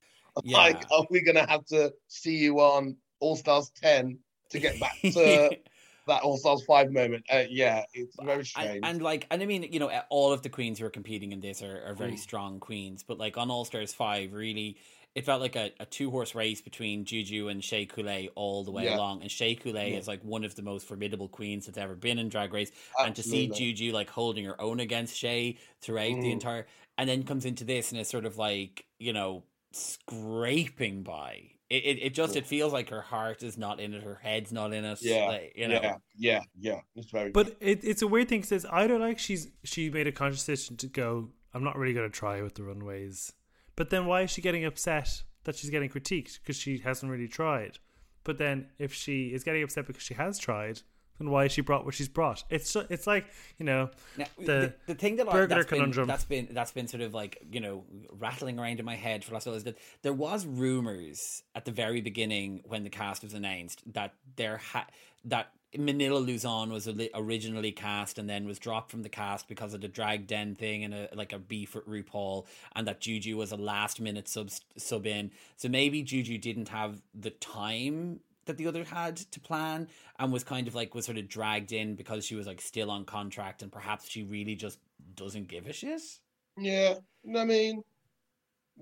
Yeah. Like, are we going to have to see you on All Stars 10 to get back to that All Stars 5 moment? Uh, yeah, it's very strange. and, and like and I mean you know all of the queens who are competing in this are, are very Mm. strong queens but like on All Stars 5 really it felt like a, a two horse race between Juju and Shea Coulee all the way Yeah. along and Shea Coulee Yeah. is like one of the most formidable queens that's ever been in Drag Race and to see Juju like holding her own against Shea throughout the Mm. entire and then comes into this and is sort of like you know scraping by it, it, it just it feels like her heart is not in it. Her head's not in it. Yeah, like, you know. Yeah, yeah, yeah. It's very But it, it's a weird thing because either like she's she made a conscious decision to go, I'm not really going to try with the runways. But then why is she getting upset that she's getting critiqued? Because she hasn't really tried? But then if she is getting upset because she has tried, then why she brought what she's brought? It's it's like you know Now, the the, the thing that burglar that's been, that's been that's been sort of like you know rattling around in my head for last while is that there was rumors at the very beginning when the cast was announced that there ha- that Manila Luzon was originally cast and then was dropped from the cast because of the drag den thing and a, like a beef with RuPaul and that Juju was a last minute sub sub in so maybe Juju didn't have the time that the other had to plan and was kind of like was sort of dragged in because she was like still on contract and perhaps she really just doesn't give a shit. Yeah, I mean,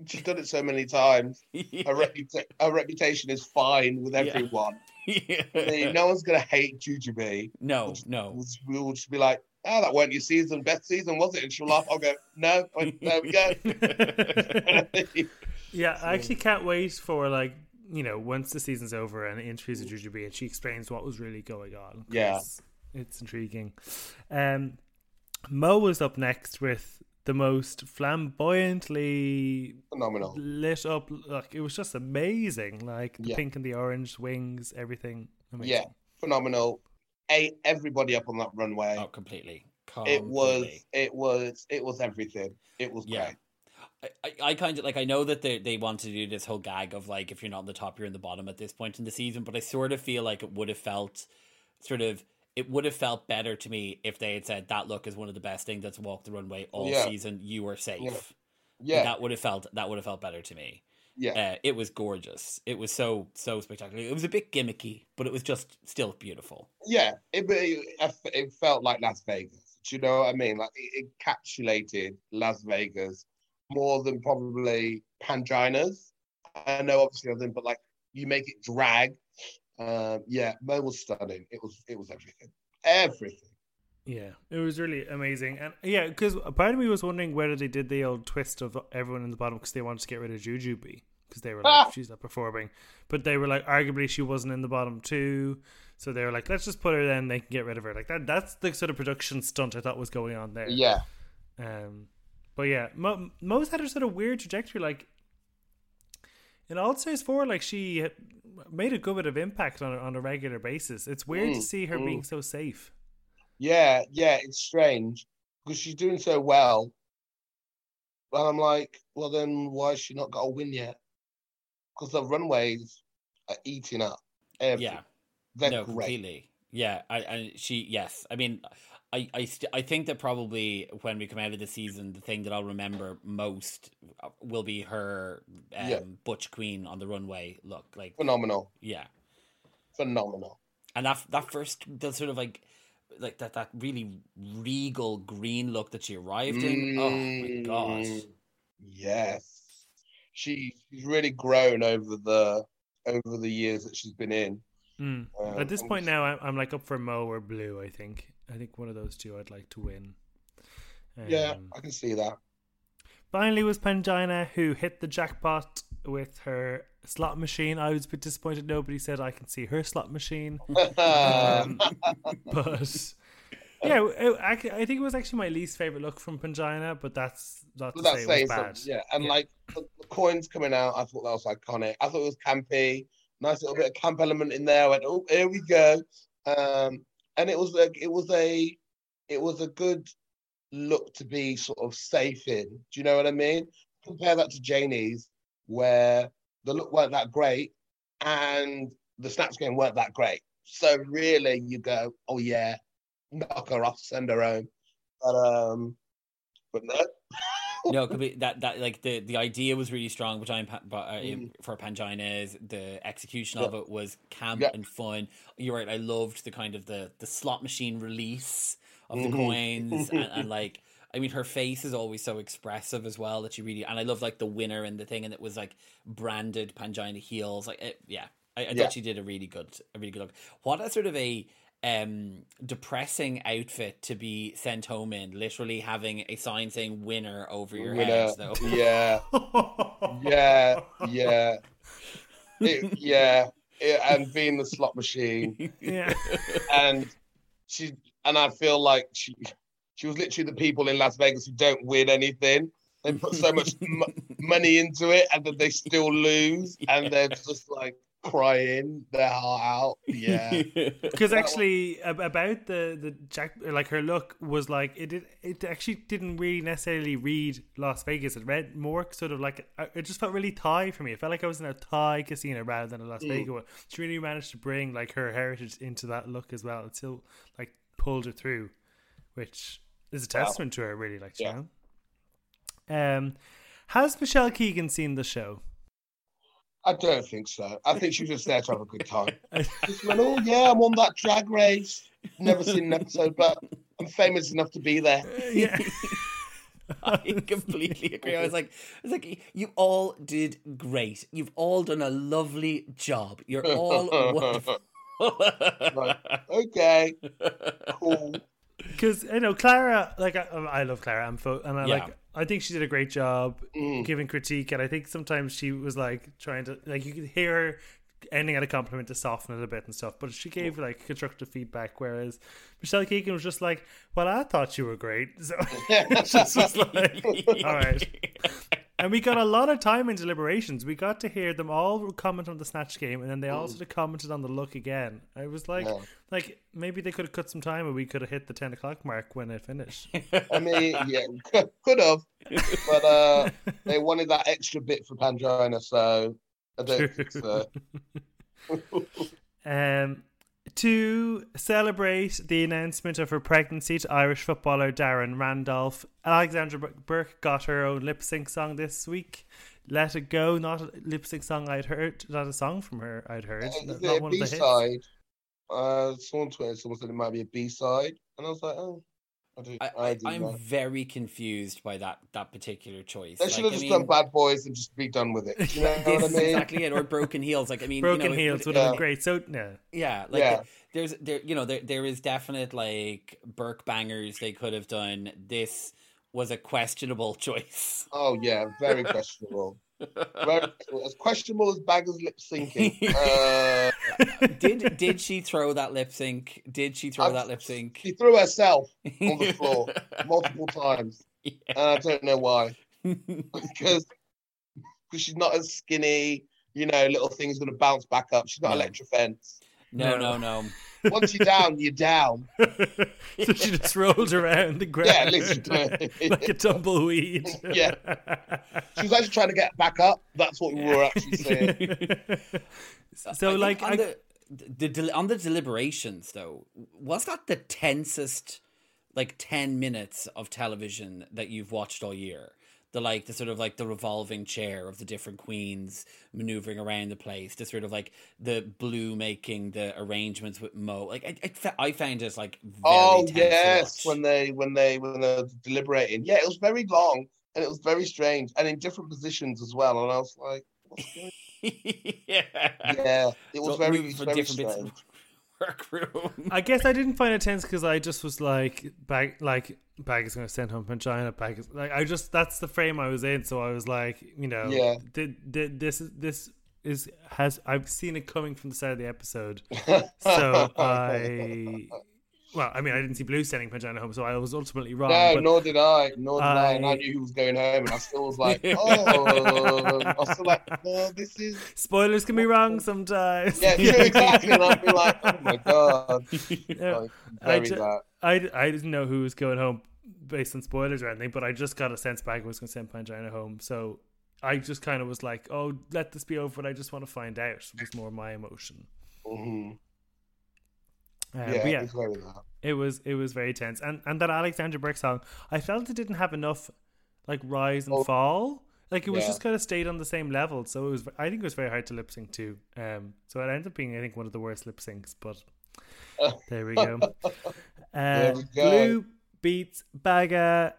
she's done it so many times. Her, reputa- her reputation is fine with Yeah. everyone. I mean, no one's gonna hate Jujubee. no, no. We'll, we'll just be like, "Oh, that weren't your season. Best season was it?" And she'll laugh. I'll go, "No, there we go." Yeah, I actually can't wait for like you know once the season's over and interviews with Jujubee and she explains what was really going on. Yeah. it's intriguing. Um, Mo was up next with the most flamboyantly Phenomenal. lit up. Like it was just amazing. Like the Yeah. pink and the orange wings, everything. Amazing. Yeah, phenomenal. Ate everybody up on that runway. Oh, completely. it was, Completely. it was, it was everything. It was Yeah. great. I, I kind of like I know that they they want to do this whole gag of like if you're not on the top you're in the bottom at this point in the season, but I sort of feel like it would have felt sort of it would have felt better to me if they had said that look is one of the best things that's walked the runway all Yeah. season. You are safe. Yeah. Like, that would have felt that would have felt better to me. yeah, Uh, it was gorgeous. It was so so spectacular. It was a bit gimmicky, but it was just still beautiful. yeah. It, it it felt like Las Vegas. Do you know what I mean? Like it encapsulated Las Vegas more than probably Pangina's. I know obviously other than, but like you make it drag. Um, yeah, Mo was stunning. It was it was everything, everything. Yeah, it was really amazing, and yeah, because part of me was wondering whether they did the old twist of everyone in the bottom because they wanted to get rid of Jujubee because they were like Ah! she's not performing, but they were like arguably she wasn't in the bottom too, so they were like let's just put her then they can get rid of her like that. That's the sort of production stunt I thought was going on there. Yeah, Um, but yeah, Mo, Mo's had a sort of weird trajectory. Like in All Stars four, like she had made a good bit of impact on a, on a regular basis. It's weird to Mm, see her mm. being so safe. yeah, yeah. It's strange because she's doing so well. But I'm like, well, then why has she not got a win yet? Because the runways are eating up. Everything. Yeah. They're no, great. completely. Yeah, I, I she yes. I mean, I I st- I think that probably when we come out of the season, the thing that I'll remember most uh, will be her um, Yeah. butch queen on the runway look. Like Phenomenal. yeah, Phenomenal. and that that first the sort of like like that that really regal green look that she arrived in. Oh my god. Mm, Yes. She, she's really grown over the over the years that she's been in. Mm. Um, At this point now, I'm, I'm like up for Mo or Blu. I think. I think one of those two I'd like to win. Yeah, Um, I can see that. Finally, was Pangina who hit the jackpot with her slot machine. I was a bit disappointed. Nobody said I can see her slot machine. Um, but yeah, I, I think it was actually my least favorite look from Pangina, but that's not to But say that's it was bad. something. Yeah, and Yeah. like the, the coins coming out, I thought that was iconic. I thought it was campy. Nice little bit of camp element in there. I went, oh, here we go. Um, and it was a it was a it was a good look to be sort of safe in. Do you know what I mean? Compare that to Janey's, where the look weren't that great and the Snatch Game weren't that great. So really, you go, oh yeah, knock her off, send her home. But um, but no. no, it could be that that like the the idea was really strong but, uh, Mm. for Pangina is the execution of it was camp Yeah. and fun. You're right. I loved the kind of the the slot machine release of the Mhm. coins and, and like. I mean, her face is always so expressive as well that she really and I love like the winner and the thing and it was like branded Pangina heels. Like, it, yeah, I, I Yeah. thought she did a really good, a really good look. What a sort of a um depressing outfit to be sent home in literally having a sign saying winner over your Winner. head though Yeah, yeah, yeah, It- yeah, It- and being the slot machine, yeah. and she, and I feel like she, she was literally the people in Las Vegas who don't win anything. They put so much m- money into it, and then they still lose, and they're just like crying their heart out. Yeah, Because actually, ab- about the the Jack, like her look was like it did. It actually didn't really necessarily read Las Vegas. It read more sort of like uh, it just felt really Thai for me. It felt like I was in a Thai casino rather than a Las Vegas one. She really managed to bring like her heritage into that look as well. It still like pulled her through, which is a Wow. testament to her. Really, like you Yeah. know. Um, has Michelle Keegan seen the show? I don't think so. I think she was just there to have a good time. Just went, oh yeah, I'm on that drag race. Never seen an episode, but I'm famous enough to be there. Uh, yeah. I completely agree. I was like, I was like, you all did great. You've all done a lovely job. You're all wonderful. Right. Okay, cool. Because you know Clara, like I, I love Clara, I'm fo- and I Yeah. like I think she did a great job Mm. giving critique, and I think sometimes she was like trying to like you could hear her ending at a compliment to soften it a bit and stuff, but she gave like constructive feedback, whereas Michelle Keegan was just like, "Well, I thought you were great," so just was like, "All right." and we got a lot of time in deliberations. We got to hear them all comment on the snatch game, and then they all sort of commented on the look again. I was like, Yeah. like maybe they could have cut some time, and we could have hit the ten o'clock mark when it finished. I mean, yeah, could have, but uh, they wanted that extra bit for Pangina, so I don't think so. Um, to celebrate the announcement of her pregnancy to Irish footballer Darren Randolph, Alexandra Bur- Burke got her own lip sync song this week. Let It Go, not a lip sync song I'd heard, not a song from her I'd heard, Is not one of the hits. Uh, someone on Twitter, someone said it might be a B side, and I was like, oh, I do. I, I, I, do I'm know. very confused by that that particular choice. They Like, should have I just mean, done Bad Boys and just be done with it. You know what I mean? exactly it, or broken heels. Like I mean, Broken you know, Heels it- would have been great. So, no. Yeah, like Yeah. there's there you know there there is definite like Burke bangers they could have done. This was a questionable choice. Oh yeah, very questionable. Very, as questionable as Baga's lip syncing. Uh, did did she throw that lip sync? Did she throw I've- that lip sync? she threw herself on the floor multiple times, Yeah. and I don't know why. Because because she's not as skinny. You know, little things going to bounce back up. She's not No. electro fence. No, No. no, no. Once you're down, you're down. so she just rolls around the ground Yeah, literally. like a tumbleweed. Yeah. She was actually trying to get back up. That's what we were actually saying. so, I like, on I, the, the del- on the deliberations though, was that the tensest like ten minutes of television that you've watched all year? The like the sort of like the revolving chair of the different queens maneuvering around the place, the sort of like the Blu making the arrangements with Mo. Like I, I, I found it like very Oh yes, when they when they when they were deliberating. Yeah, it was very long and it was very strange and in different positions as well. And I was like, what's going yeah, Yeah, it was So very moving from very different bits strange. of workroom. I guess I didn't find it tense because I just was like, back like, bag is going to send home Pangina. Bag is like, I just that's the frame I was in. So I was like, you know, Yeah. did, did this is this is has I've seen it coming from the start of the episode. So I, well, I mean, I didn't see Blu sending Pangina home, so I was ultimately wrong. No, but nor did I. Nor did I. And I I- knew he was going home, and I still was like, oh, I was still like, no, this is. spoilers can be wrong sometimes. Yeah, true, exactly. And I'd be like, oh my god, Yeah. like, I ju-. I, I didn't know who was going home based on spoilers or anything, but I just got a sense back Bag was going to send Pangina home. So I just kind of was like, oh, let this be over, but I just want to find out. was more my emotion. hmm Um, Yeah, yeah, it's very that. it was it was very tense, and and that Alexandra Burke song, I felt it didn't have enough like rise and Oh. fall. Like it was Yeah. just kind of stayed on the same level, so it was. I think it was very hard to lip sync to. Um, so it ended up being, I think, one of the worst lip syncs. But there we go. Uh, There we go. Blu beats Baga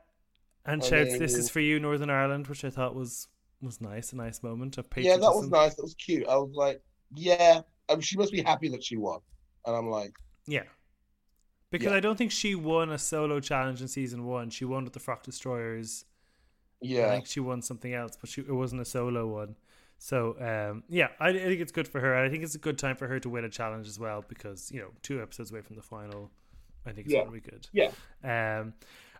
and I shouts, "This is for you, Northern Ireland," which I thought was was nice, a nice moment of Yeah, that was nice. That was cute. I was like, yeah, I mean, she must be happy that she won. And I'm like, Yeah. Because Yeah. I don't think she won a solo challenge in season one. She won with the Frock Destroyers. Yeah, I think she won something else, but she, it wasn't a solo one. So um, yeah, I, I think it's good for her. I think it's a good time for her to win a challenge as well because you know two episodes away from the final, I think it's Yeah. going to be good. yeah. Um,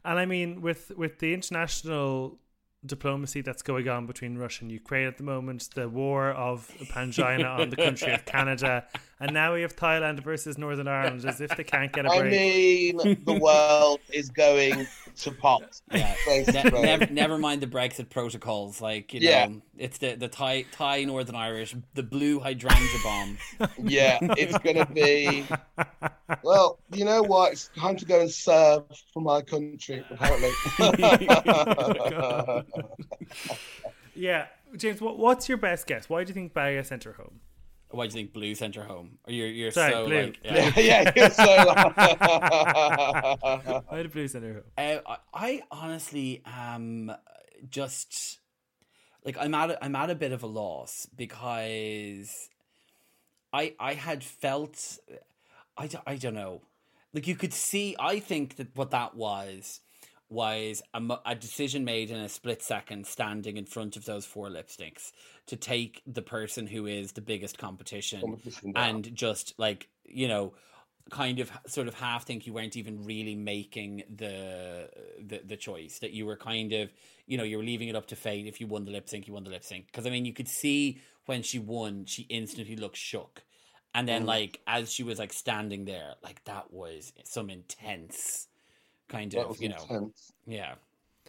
and I mean, with with the international diplomacy that's going on between Russia and Ukraine at the moment, the war of Pangina on the country of Canada, and now we have Thailand versus Northern Ireland, as if they can't get a I break. I mean, the world is going to pop. Yeah. Ne- never, never mind the Brexit protocols. Like you know, it's the the Thai Thai Northern Irish, the Blu Hydrangea bomb. Yeah, it's going to be. Well, you know what? It's time to go and serve for my country, apparently. Oh yeah, James, what, what's your best guess? Why do you think Baga sent her home? Why do you think Blu sent her home? Or you're you're Sorry, so Blu. like yeah. yeah, yeah. So, Why did Blu send her home? Uh, I, I honestly am just like I'm at a, I'm at a bit of a loss because I I had felt I I don't know like you could see I think that what that was was a, a decision made in a split second standing in front of those four lipsticks to take the person who is the biggest competition Competition and just like you know kind of sort of half think you weren't even really making the the the choice that you were kind of you know you were leaving it up to fate. If you won the lip sync you won the lip sync. Because I mean you could see when she won she instantly looked shook. And then Mm. like as she was like standing there like that was some intense kind That of was you know yeah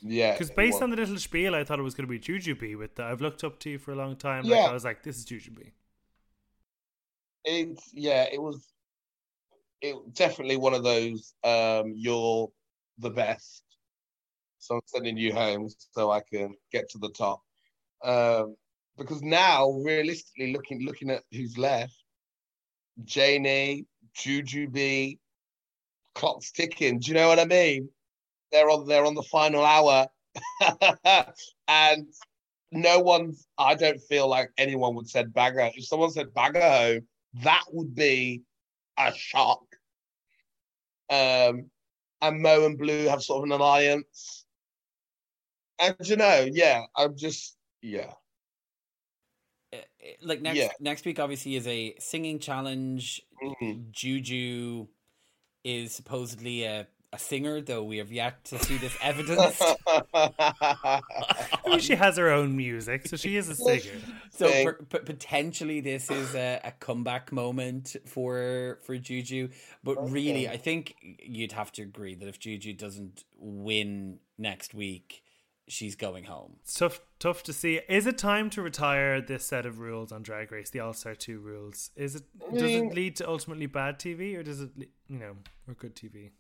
Yeah. Because based was. on the little spiel, I thought it was going to be Jujubee. With the, I've looked up to you for a long time. Yeah. Like, I was like, this is Jujubee. it's yeah, it was it definitely one of those um you're the best. So I'm sending you home so I can get to the top. Um because now realistically looking looking at who's left, Janey, Jujubee, clock's ticking. Do you know what I mean? They're on they're on the final hour. and no one's I don't feel like anyone would said Baga. If someone said Baga home, that would be a shock. Um, and Mo and Blu have sort of an alliance. And you know, yeah, I'm just yeah. Uh, uh, like next Yeah. next week obviously is a singing challenge Mhm. Juju is supposedly a, a singer, though we have yet to see this evidence. I mean, she has her own music, so she is a singer. so Thing. per, per- potentially this is a, a comeback moment for for Juju. But really, I think you'd have to agree that if Juju doesn't win next week, she's going home. It's tough, tough to see. Is it time to retire this set of rules on Drag Race, the All Star Two rules? Is it? Does mean- it mm. lead to ultimately bad TV, or does it, le- you know, or good TV?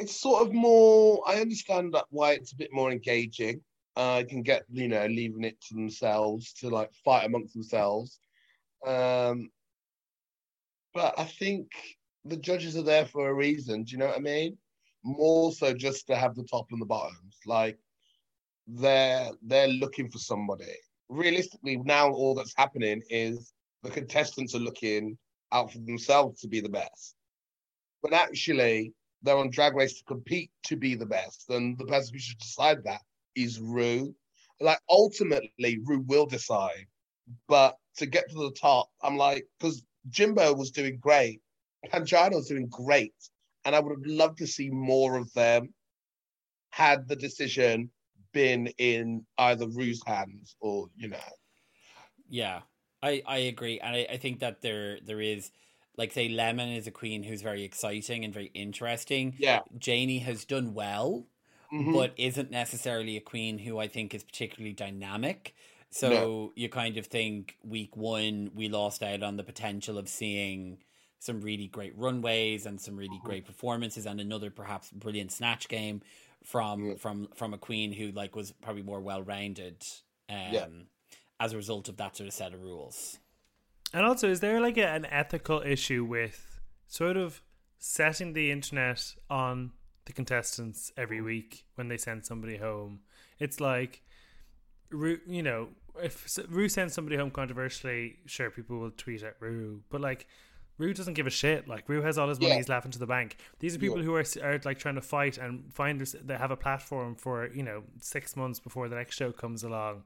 it's sort of more I understand that why it's a bit more engaging. Uh, I can get, you know, leaving it to themselves to like fight amongst themselves. Um, but I think the judges are there for a reason. Do you know what I mean? More so just to have the top and the bottoms. Like they're they're looking for somebody. Realistically, now all that's happening is the contestants are looking out for themselves to be the best. But actually, they're on drag race to compete to be the best. And the person who should decide that is Ru. Like ultimately, Ru will decide. But to get to the top, I'm like, because Jimbo was doing great, Pangina was doing great, and I would have loved to see more of them had the decision been in either Ru's hands or you know. Yeah, I, I agree, and I, I think that there there is like say Lemon is a queen who's very exciting and very interesting. Yeah. Janey has done well, Mhm. but isn't necessarily a queen who I think is particularly dynamic. So No. you kind of think week one we lost out on the potential of seeing some really great runways and some really great performances and another perhaps brilliant snatch game from Yeah. from from a queen who like was probably more well rounded um Yeah. as a result of that sort of set of rules. And also, is there like a, an ethical issue with sort of setting the internet on the contestants every mm. week when they send somebody home? It's like, Ru- you know, if Ru sends somebody home controversially, sure, people will tweet at Ru, but like. Ru doesn't give a shit. Like Ru has all his money, Yeah. he's laughing to the bank. These are people Yeah. who are, are like trying to fight and find this- they have a platform for you know six months before the next show comes along,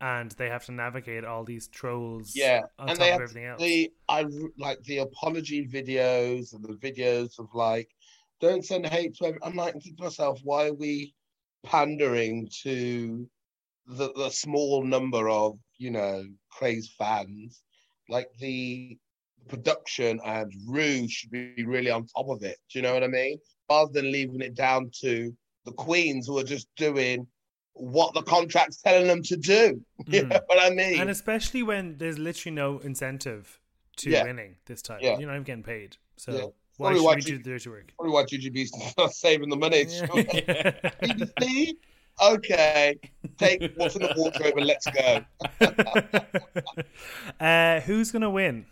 and they have to navigate all these trolls. Yeah, and they of have everything else. the I like the apology videos and the videos of like, don't send hate to. Every-. I'm like thinking to myself, why are we pandering to the the small number of you know crazed fans? Like the production and Ru should be really on top of it. Do you know what I mean? Rather than leaving it down to the queens who are just doing what the contract's telling them to do. You Mm. know what I mean? and especially when there's literally no incentive to Yeah. winning this time. Yeah. You're not even getting paid. So Yeah. why Probably should why we you- do the dirty work? Probably why GGB's not saving the money. Yeah. BBC? Okay, take what's in the wardrobe and let's go. uh, who's gonna win?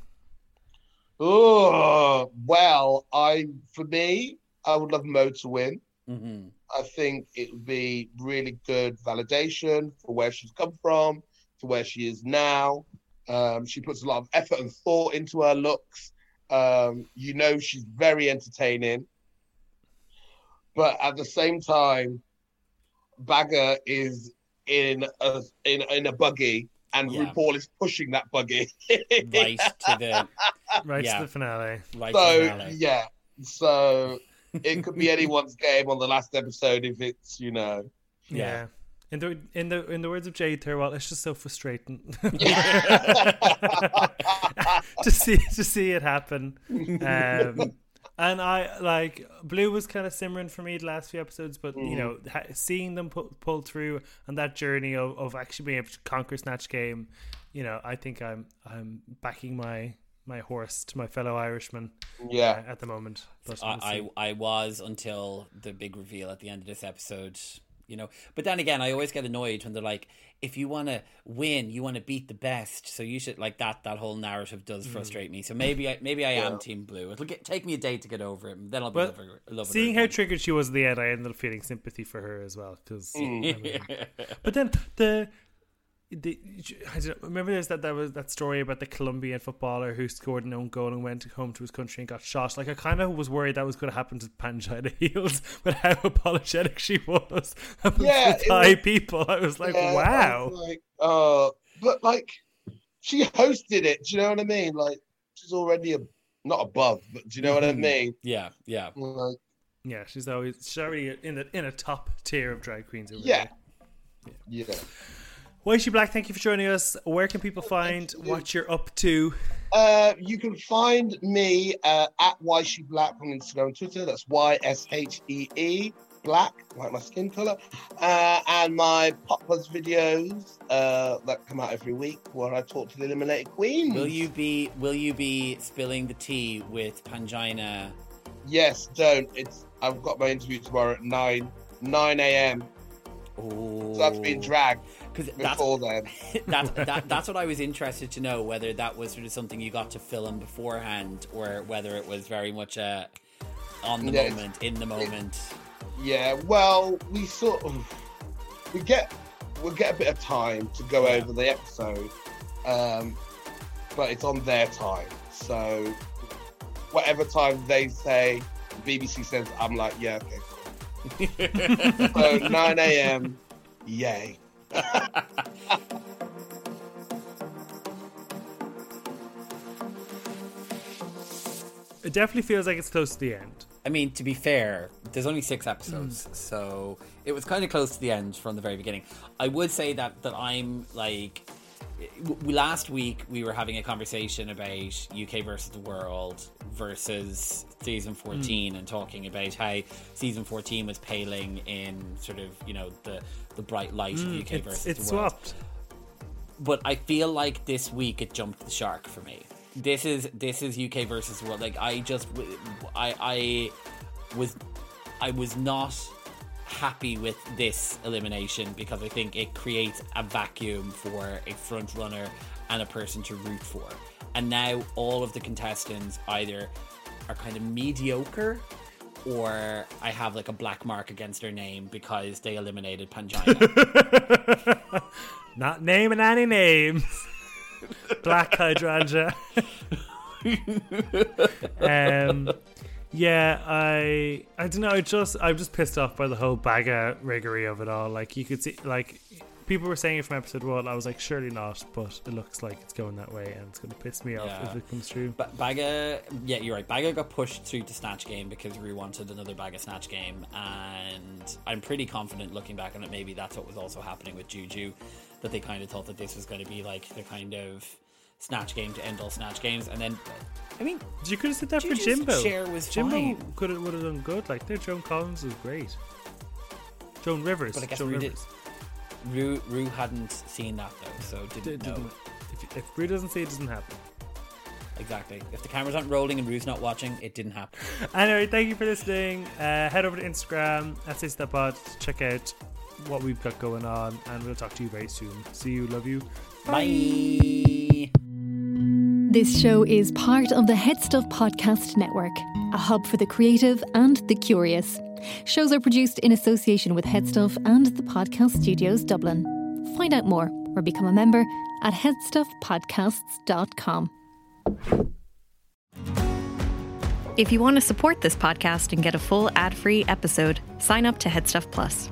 Oh, well, I for me, I would love Mo to win. hmm I think it would be really good validation for where she's come from to where she is now. Um, she puts a lot of effort and thought into her looks. Um, you know, she's very entertaining. But at the same time, Baga is in a in, in a buggy, and Yeah. RuPaul is pushing that buggy. Right to the right Yeah. to the finale. Right So finale. yeah, so it could be anyone's game on the last episode if it's you know. Yeah. Yeah. In the in the in the words of Jade Thirlwell, it's just so frustrating to see to see it happen. Um, and I like Blue was kind of simmering for me the last few episodes, but you know, ha- seeing them pull, pull through and that journey of, of actually being able to conquer Snatch Game, you know, I think I'm I'm backing my my horse to my fellow Irishman uh, Yeah, at the moment. But I. I I was until the big reveal at the end of this episode, you know. But then again, I always get annoyed when they're like, "If you want to win, you want to beat the best, so you should like that." That whole narrative Mm. does frustrate me. So maybe I maybe I am Team Blu. It'll get, take me a day to get over it, and then I'll be Well, loving, loving Seeing her how again. triggered she was at the end, I ended up feeling sympathy for her as well. Because, Mm. but then the, the I don't know, remember there's that that was that story about the Colombian footballer who scored an own goal and went home to his country and got shot. Like I kind of was worried that was going to happen to Pangina Heels, but how apologetic she was about Yeah, the Thai was- people. I was like, Yeah, wow. was like, uh, but like, she hosted it. Do you know what I mean? Like, she's already a, not above, but do you know what I Mm-hmm. Mhm. mean? yeah, yeah. Like, Yeah, she's always she's already in the in a top tier of drag queens. over yeah, there. yeah. Why is she black? Thank you for joining us. Where can people find what you're up to? Uh, you can find me uh, at Yshee Black on Instagram and Twitter. That's Y S H E E Black, like my skin color. Uh, and my PopBuzz videos uh, that come out every week where I talk to the eliminated queens. Will you be Will you be spilling the tea with Pangina? Yes, don't. It's. I've got my interview tomorrow at nine nine a.m. Oh, So that's been dragged because that's before then. that's that, that's what I was interested to know whether that was sort of something you got to film beforehand or whether it was very much a on the Yeah, moment, in the moment. Yeah, well, we sort of we get we get a bit of time to go Yeah. over the episode, um, but it's on their time. So whatever time they say, BBC says, I'm like, yeah, okay. cool. So 9 a.m. Yay. It definitely feels like it's close to the end. I mean, to be fair, there's only six episodes, Mm. so it was kind of close to the end from the very beginning. I would say that that I'm like, w- last week we were having a conversation about UK versus the world versus season 14, and talking about how season 14 was paling in sort of you know the the bright light of UK Mm, It's, versus it's the world swapped. but I feel like this week it jumped the shark for me. This is this is UK versus the world. Like I just I I was I was not happy with this elimination because I think it creates a vacuum for a front runner and a person to root for. And now all of the contestants either are kind of mediocre or I have like a black mark against their name because they eliminated Pangina. Not naming any names. Black hydrangea. um, yeah, I I don't know. I just I'm just pissed off by the whole Baga riggery of it all. Like you could see, like people were saying it from episode one. I was like, surely not, but it looks like it's going that way, and it's going to piss me off Yeah. if it comes true. Ba- Baga, yeah, you're right. Baga got pushed through to Snatch Game because Ru wanted another Baga Snatch Game, and I'm pretty confident looking back on it, maybe that's what was also happening with Juju, that they kind of thought that this was going to be like the kind of Snatch Game to end all Snatch Games, and then, I mean, You could have said that for Jimbo. share was Jimbo could have would have done good. Like their Joan Collins was great. Joan Rivers. But I guess Joan Ru did- Rivers. Ru, Ru hadn't seen that though, so didn't know didn't- If, if Ru doesn't see it, it doesn't happen. exactly. If the cameras aren't rolling and Ru's not watching, it didn't happen. Anyway, thank you for listening. Uh, head over to Instagram at Say Step Pod to check out what we've got going on, and we'll talk to you very soon. See you, love you. Bye. This show is part of the Headstuff Podcast Network, a hub for the creative and the curious. Shows are produced in association with Headstuff and the Podcast Studios Dublin. Find out more or become a member at headstuffpodcasts.com. If you want to support this podcast and get a full ad free episode, sign up to Headstuff Plus.